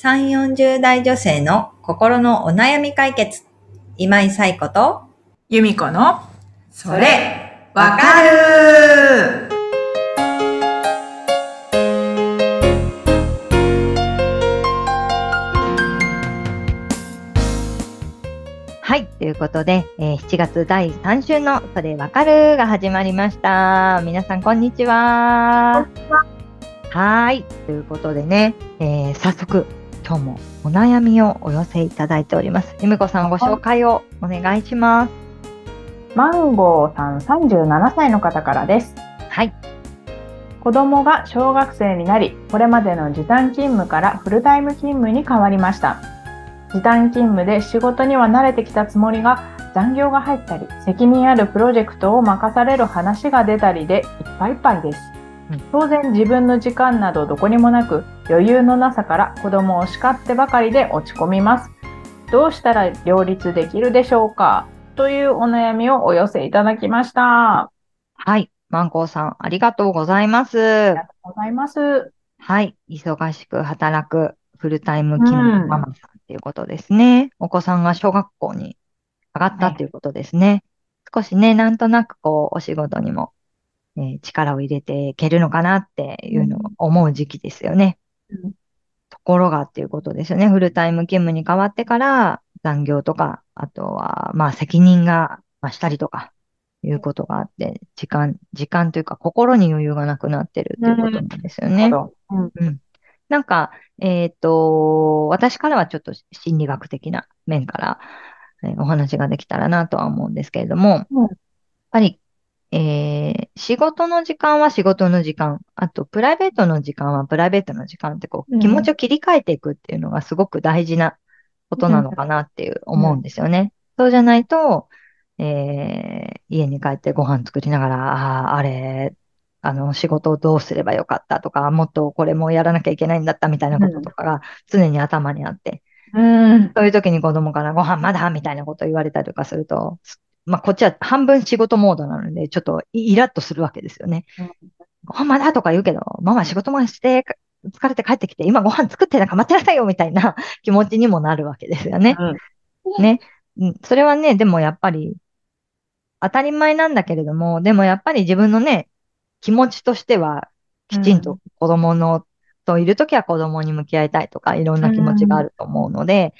3、40代女性の心のお悩み解決。今井冴子と、由美子の、それ、わかるはい。ということで、えー7月第3週のそれわかるが始まりました。皆さん、こんにちは。はーい。ということでね、えー早速、今日もお悩みをお寄せいただいております。ゆみこさん、ご紹介をお願いします。マンゴーさん37歳の方からです。はい。子供が小学生になり、これまでの時短勤務からフルタイム勤務に変わりました。時短勤務で仕事には慣れてきたつもりが、残業が入ったり、責任あるプロジェクトを任される話が出たりでいっぱいいっぱいですうん。当然自分の時間などどこにもなく、余裕のなさから子供を叱ってばかりで落ち込みます。どうしたら両立できるでしょうか？というお悩みをお寄せいただきました。はい。マンコーさん、ありがとうございますあり。がとうございます。はい。忙しく働くフルタイム勤務ママさんっていうことですね。お子さんが小学校に上がったっていうことですね。少しね、なんとなくこう、お仕事にも、えー力を入れていけるのかなっていうのを思う時期ですよね。うんところがっていうことですよね。フルタイム勤務に変わってから残業とか、あとは、まあ責任が増したりとか、いうことがあって、時間、時間というか心に余裕がなくなってるっていうことなんですよね。うんうん。なんか、えっと、私からはちょっと心理学的な面から、えーお話ができたらなとは思うんですけれども、うんやっぱり、えー仕事の時間は仕事の時間、あとプライベートの時間はプライベートの時間ってこう、うん気持ちを切り替えていくっていうのがすごく大事なことなのかなっていう思うんですよね。そうじゃないと、えー家に帰ってご飯作りながら、ああ、あれ、あの、仕事をどうすればよかったとか、もっとこれもやらなきゃいけないんだったみたいなこととかが常に頭にあって、うん。そういう時に子供からご飯まだみたいなこと言われたりとかすると、まあ、こっちは半分仕事モードなので、ちょっとイイラッとするわけですよね。うん。ご飯まだ？とか言うけど、ママ仕事もして、疲れて帰ってきて、今ご飯作ってなんか待ってなさいよみたいな 気持ちにもなるわけですよね。ね。うん。それはね、でもやっぱり当たり前なんだけれども、でもやっぱり自分のね、気持ちとしては、きちんと子供の、といるときは子供に向き合いたいとか、いろんな気持ちがあると思うので、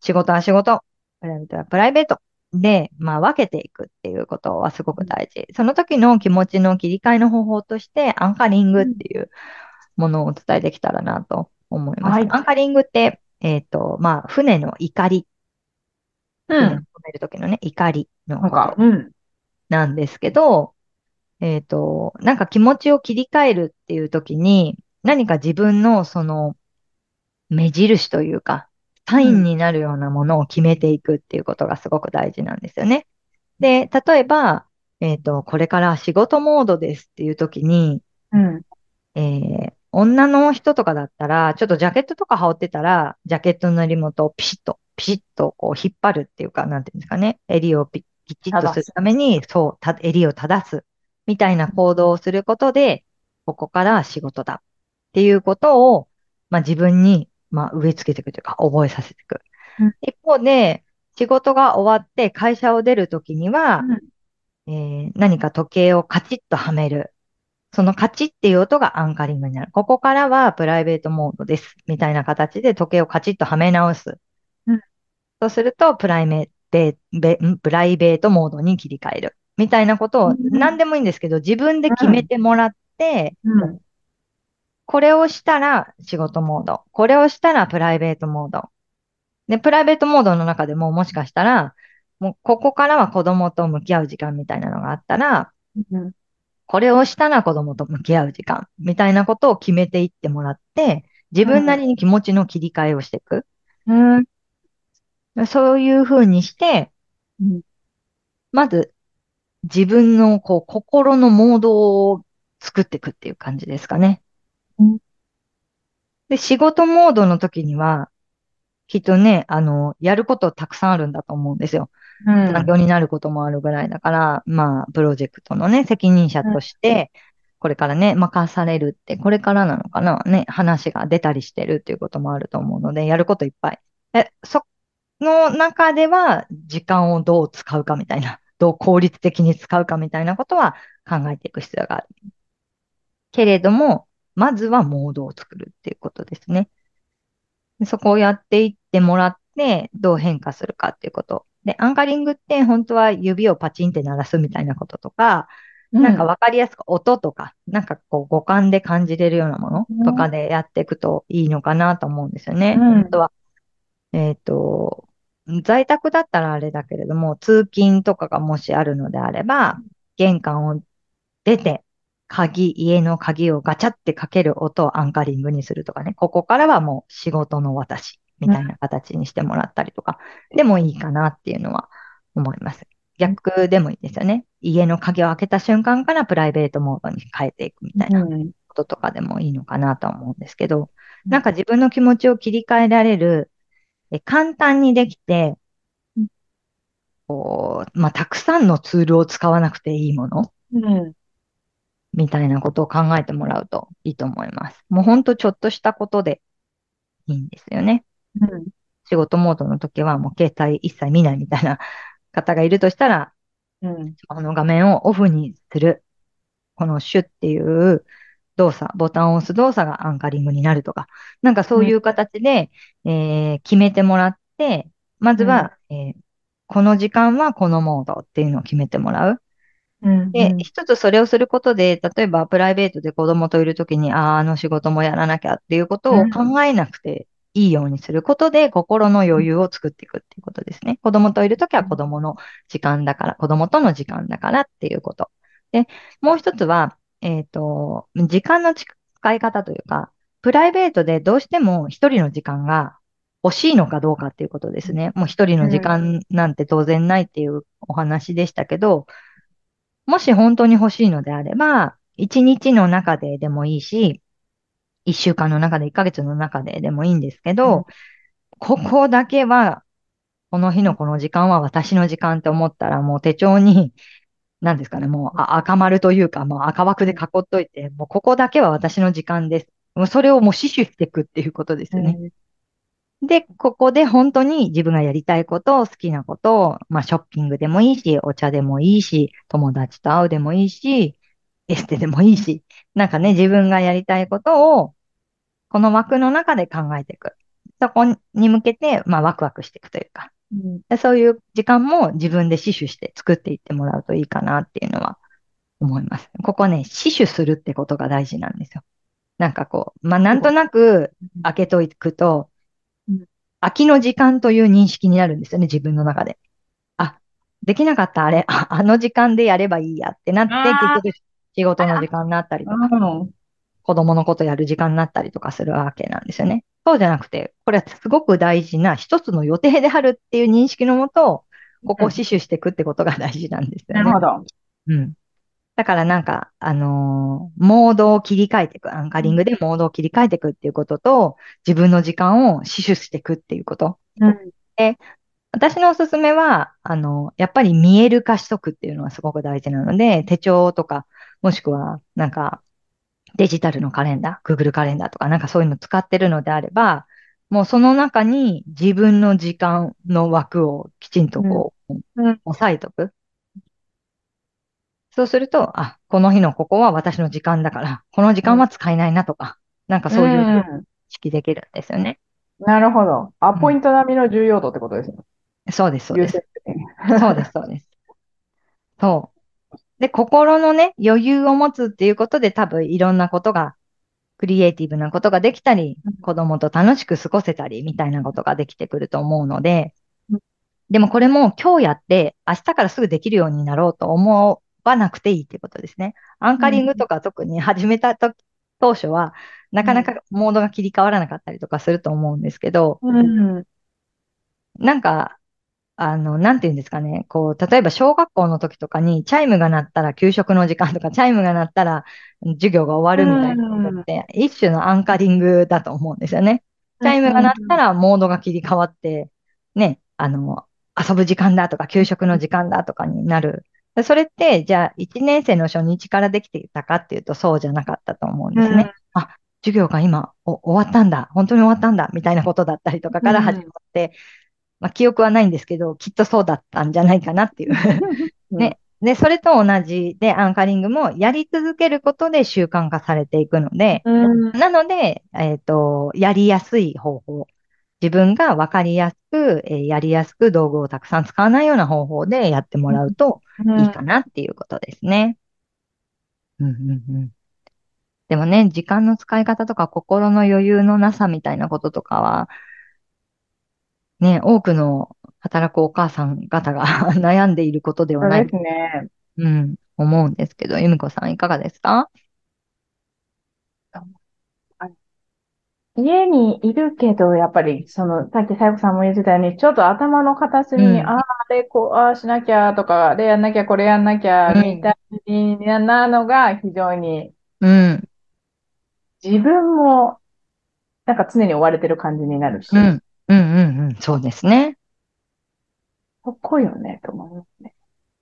仕事は仕事、プライベートはプライベートで、まあ分けていくっていうことはすごく大事。その時の気持ちの切り替えの方法として、アンカリングっていうものをお伝えできたらなと思います。はいアンカリングって、えっと、まあ、船の怒りうん。船を止めるときのね、怒りのこなんか、とうん。なんですけど、えっと、なんか気持ちを切り替えるっていうときに、何か自分のその目印というか、サインになるようなものを決めていくっていうことがすごく大事なんですよね。で、例えば、えっと、これから仕事モードですっていうときに、うん。えー女の人とかだったら、ちょっとジャケットとか羽織ってたら、ジャケットの襟元をピシッと、ピシッとこう引っ張るっていうか、なんていうんですかね。襟をピきちっとするために、そう、た襟を正す。みたいな行動をすることで、ここから仕事だ。っていうことを、まあ自分に、まあ植え付けていくというか、覚えさせていくうん。一方で、仕事が終わって会社を出るときには、えー何か時計をカチッとはめる。そのカチッっていう音がアンカリングになる。ここからはプライベートモードです。みたいな形で時計をカチッとはめ直す。うんそうすると、プライメベプライベートモードに切り替える。みたいなことを、うん何でもいいんですけど、自分で決めてもらって、うん。これをしたら仕事モード。これをしたらプライベートモード。で、プライベートモードの中でももしかしたら、もうここからは子供と向き合う時間みたいなのがあったら、うん。これをしたら子供と向き合う時間みたいなことを決めていってもらって、自分なりに気持ちの切り替えをしていく。うん。そういうふうにして、うんまず自分のこう心のモードを作っていくっていう感じですかね。うんで、仕事モードの時には、きっとね、あの、やることたくさんあるんだと思うんですよ。うん。残業になることもあるぐらいだから、まあ、プロジェクトのね、責任者として、ここれからね、任されるって、これからなのかなね、話が出たりしてるっていうこともあると思うので、やることいっぱい。え、その中では、時間をどう使うかみたいな、どう効率的に使うかみたいなことは考えていく必要がある。けれども、まずはモードを作るっていうことですね。そこをやっていってもらって、どう変化するかっていうこと。で、アンカリングって本当は指をパチンって鳴らすみたいなこととか、なんかわかりやすく音とか、なんかこう五感で感じれるようなものとかでやっていくといいのかなと思うんですよね。うんあとは、えっと、在宅だったらあれだけれども、通勤とかがもしあるのであれば、玄関を出て、鍵、家の鍵をガチャってかける音をアンカリングにするとかね。ここからはもう仕事の私みたいな形にしてもらったりとか、でもいいかなっていうのは思います。逆でもいいですよね。家の鍵を開けた瞬間からプライベートモードに変えていくみたいなうん。こととかでもいいのかなとは思うんですけど、なんか自分の気持ちを切り替えられる、え簡単にできてうん、こう、まあ、たくさんのツールを使わなくていいもの。うんみたいなことを考えてもらうといいと思います。もうほんとちょっとしたことでいいんですよね。うん仕事モードの時はもう携帯一切見ないみたいな方がいるとしたら、うんスマホの画面をオフにする。このシュっていう動作、ボタンを押す動作がアンカリングになるとか、なんかそういう形で、えー決めてもらって、まずは、えーこの時間はこのモードっていうのを決めてもらう。うんで、一つそれをすることで、例えばプライベートで子供といるときに、ああ、あの仕事もやらなきゃっていうことを考えなくていいようにすることで、心の余裕を作っていくっていうことですね。子供といるときは子供の時間だから、子供との時間だからっていうこと。で、もう一つは、えっと、時間の使い方というか、プライベートでどうしても一人の時間が欲しいのかどうかっていうことですね。もう一人の時間なんて当然ないっていうお話でしたけど、もし本当に欲しいのであれば、一日の中ででもいいし、一週間の中で、一ヶ月の中ででもいいんですけど、うんここだけは、この日のこの時間は私の時間って思ったら、もう手帳に、何ですかね、もうあ赤丸というか、もう赤枠で囲っといて、もうここだけは私の時間です。もうそれをもう死守していくっていうことですよね。で、ここで本当に自分がやりたいこと、好きなことを、まあショッピングでもいいし、お茶でもいいし、友達と会うでもいいし、エステでもいいし、なんかね、自分がやりたいことを、この枠の中で考えていく。そこに向けて、まあワクワクしていくというか、うんでそういう時間も自分で死守して作っていってもらうといいかなっていうのは思います。ここね、死守するってことが大事なんですよ。なんかこう、まあなんとなく開けといくとうん、空きの時間という認識になるんですよね、自分の中で。あ、できなかったあれ、ああの時間でやればいいやってなって、結局仕事の時間になったりとか、うん子供のことやる時間になったりとかするわけなんですよね。そうじゃなくて、これはすごく大事な一つの予定であるっていう認識のもと、ここを死守していくってことが大事なんですよね。なるほど。うん。だからなんか、あのーモードを切り替えていく。アンカリングでモードを切り替えていくっていうことと、自分の時間を死守していくっていうこと。うん私のおすすめは、あの、やっぱり見える化しとくっていうのはすごく大事なので、手帳とか、もしくは、なんか、デジタルのカレンダー、Google カレンダーとか、なんかそういうの使ってるのであれば、もうその中に自分の時間の枠をきちんとこう、うんうん押さえとく。そうすると、あ、この日のここは私の時間だから、この時間は使えないなとか、なんかそういう意ん識できるんですよね。なるほど。アポイント並みの重要度ってことですね。そうです、そうです。そうです、そうです。そう。で、心のね、余裕を持つっていうことで多分いろんなことが、クリエイティブなことができたりうん、子供と楽しく過ごせたり、みたいなことができてくると思うのでうん、でもこれも今日やって明日からすぐできるようになろうと思わなくていいってことですね。アンカリングとか特に始めたと当初は、なかなかモードが切り替わらなかったりとかすると思うんですけど、うん。なんか、あの、なんていうんですかね。こう、例えば小学校の時とかに、チャイムが鳴ったら給食の時間とか、チャイムが鳴ったら授業が終わるみたいなことって、一種のアンカリングだと思うんですよね。チャイムが鳴ったらモードが切り替わって、ね、あの、遊ぶ時間だとか、給食の時間だとかになるそれって、じゃあ、1年生の初日からできていたかっていうと、そうじゃなかったと思うんですね。あ、授業が今お終わったんだ、本当に終わったんだ、みたいなことだったりとかから始まって、まあ、記憶はないんですけど、きっとそうだったんじゃないかなっていう。ね。で、それと同じで、アンカリングもやり続けることで習慣化されていくので、うん。なので、えっと、やりやすい方法。自分がわかりやすく、えーやりやすく道具をたくさん使わないような方法でやってもらうとうんいいかなっていうことですね。うんうんうん。でもね、時間の使い方とか心の余裕のなさみたいなこととかは、ね、多くの働くお母さん方が 悩んでいることではないそうですね。うん、思うんですけど、由美子さんいかがですか？家にいるけど、やっぱり、その、さっきさやこさんも言ってたように、ちょっと頭の片隅に、うんああ、あれ、こう、ああしなきゃとか、あれやんなきゃ、これやんなきゃ、うんみたいなのが非常に、うん、自分も、なんか常に追われてる感じになるし、うん、うん、うん、うん、そうですね。そこよね、と思いますね。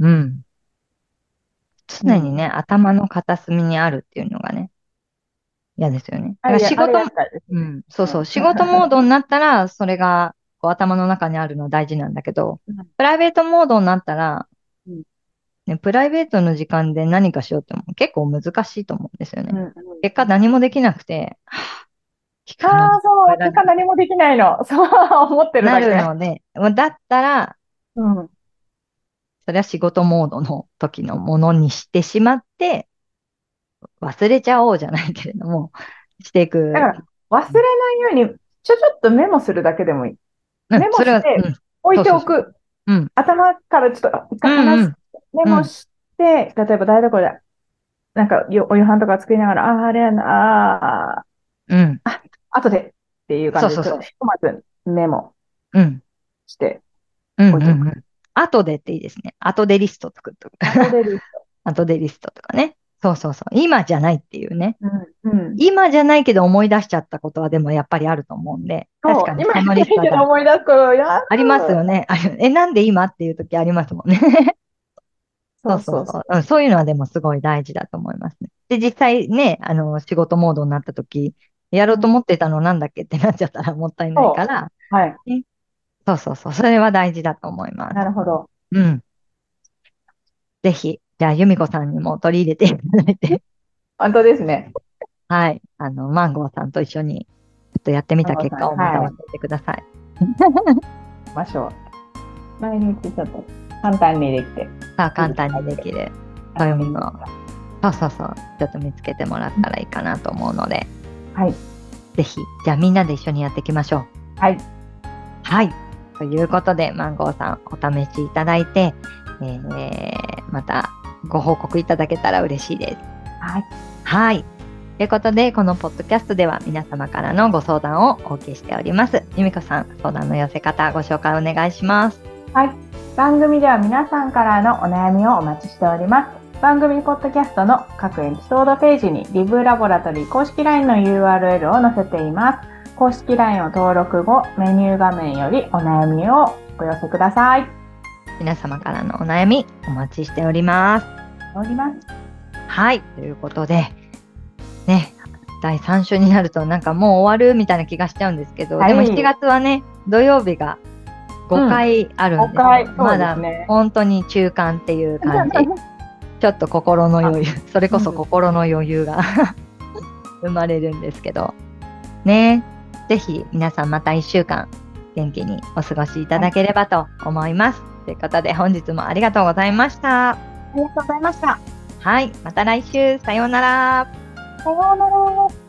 うん。常にね、頭の片隅にあるっていうのがね、嫌ですよね。だから仕事うん、そうそうう。ん仕事モードになったら、それがこう頭の中にあるのは大事なんだけどうん、プライベートモードになったらうん、ね、プライベートの時間で何かしようっても結構難しいと思うんですよね。うんうん結果何もできなくて、ああ、そう、帰らないてか何もできないの。そう、思ってるなだけ。るので、だったら、うん。それは仕事モードの時のものにしてしまって、忘れちゃおうじゃないけれども、していく。だから、忘れないように、ちょちょっとメモするだけでもいい。うんメモしてうん置いておく。うん頭からちょっと一回離す。メモして、例えば台所で、なんかよお夕飯とか作りながら、ああ、あれやな、ああ、うん、後でっていう感じで、そうそうそうひとまずメモうん、して、うん、うん置いとくうん。後でっていいですね。後でリスト作っとく。後でリス 後でリストとかね。そうそうそう。今じゃないっていうね。ト。うん。うん。今じゃないけど思い出しちゃったことはでもやっぱりあると思うんで。確かに今その言ってけど思い出すことやありますよね。え、なんで今っていう時ありますもんね。そうそうそう。うん、そういうのはでもすごい大事だと思いますね。で、実際ね、あの、仕事モードになった時、やろうと思ってたのなんだっけってなっちゃったらもったいないから、はい。そうそうそう。それは大事だと思います。なるほど。うん。ぜひ、じゃあ、由美子さんにも取り入れていただいて、本当ですね。はい。あの、マンゴーさんと一緒に、ちょっとやってみた結果をまた教えてください。ましょう。毎日ちょっと簡単にできて。さあ、簡単にできる暦の、そうそうそう、ちょっと見つけてもらったらいいかなと思うので、はい。ぜひ、じゃあみんなで一緒にやっていきましょう。はい。はい。ということで、マンゴーさん、お試しいただいて、えー、またご報告いただけたら嬉しいです。はい。はい。ということで、このポッドキャストでは皆様からのご相談をお受けしております。由美子さん、相談の寄せ方、ご紹介お願いします。はい。番組では皆さんからのお悩みをお待ちしております。番組ポッドキャストの各エピソードページにリブラボラトリー公式 LINE の URL を載せています。公式 LINE を登録後、メニュー画面よりお悩みをお寄せください。皆様からのお悩み、お待ちしております。おります。はい。ということで、ね、第3週になるとなんかもう終わるみたいな気がしちゃうんですけど、はいでも7月はね、土曜日が5回あるんですよ、5回まだ本当に中間っていう感じ。ちょっと心の余裕、それこそ心の余裕が 生まれるんですけど、ね、ぜひ皆さんまた1週間元気にお過ごしいただければと思います。ということで本日もありがとうございました。ありがとうございました。はい、また来週、さようなら。さようなら。